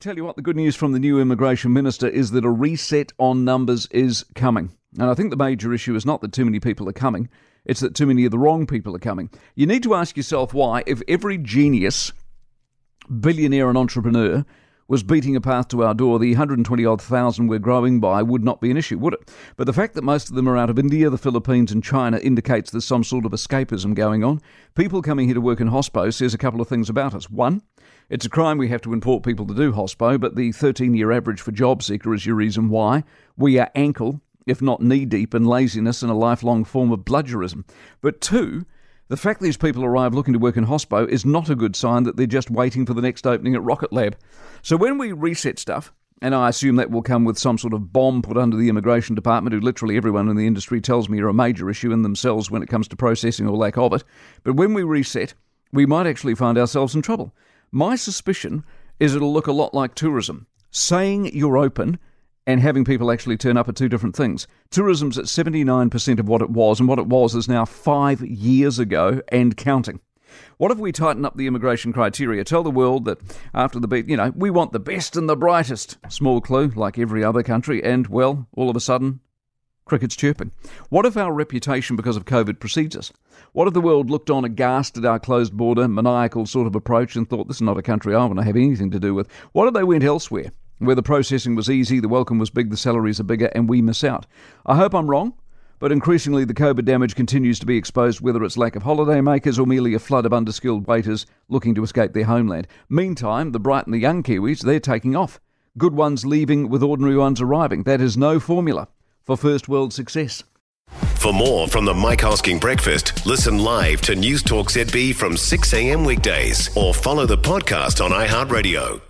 Tell you what, the good news from the new immigration minister is that a reset on numbers is coming. And I think the major issue is not that too many people are coming, it's that too many of the wrong people are coming. You need to ask yourself why, if every genius, billionaire, and entrepreneur was beating a path to our door, the 120 odd thousand we're growing by would not be an issue, would it? But the fact that most of them are out of India, the Philippines, and China indicates there's some sort of escapism going on. People coming here to work in hospo says a couple of things about us. One, it's a crime we have to import people to do hospo, but the 13 year average for job seeker is your reason why. We are ankle, if not knee deep, in laziness and a lifelong form of bludgerism. But two, the fact these people arrive looking to work in hospo is not a good sign that they're just waiting for the next opening at Rocket Lab. So when we reset stuff, and I assume that will come with some sort of bomb put under the immigration department, who literally everyone in the industry tells me are a major issue in themselves when it comes to processing or lack of it. But when we reset, we might actually find ourselves in trouble. My suspicion is it'll look a lot like tourism. Saying you're open and having people actually turn up are two different things. Tourism's at 79% of what it was, and what it was is now five years ago and counting. What if we tighten up the immigration criteria? Tell the world that after the beat, you know, we want the best and the brightest. Small clue, like every other country, and, well, all of a sudden, crickets chirping. What if our reputation because of COVID precedes us? What if the world looked on aghast at our closed border, maniacal sort of approach and thought, this is not a country I want to have anything to do with? What if they went elsewhere, where the processing was easy, the welcome was big, the salaries are bigger, and we miss out? I hope I'm wrong, but increasingly the COVID damage continues to be exposed, whether it's lack of holiday makers or merely a flood of underskilled waiters looking to escape their homeland. Meantime, the bright and the young Kiwis, they're taking off. Good ones leaving with ordinary ones arriving. That is no formula for first world success. For more from the Mike Hosking Breakfast, listen live to Newstalk ZB from 6 a.m. weekdays or follow the podcast on iHeartRadio.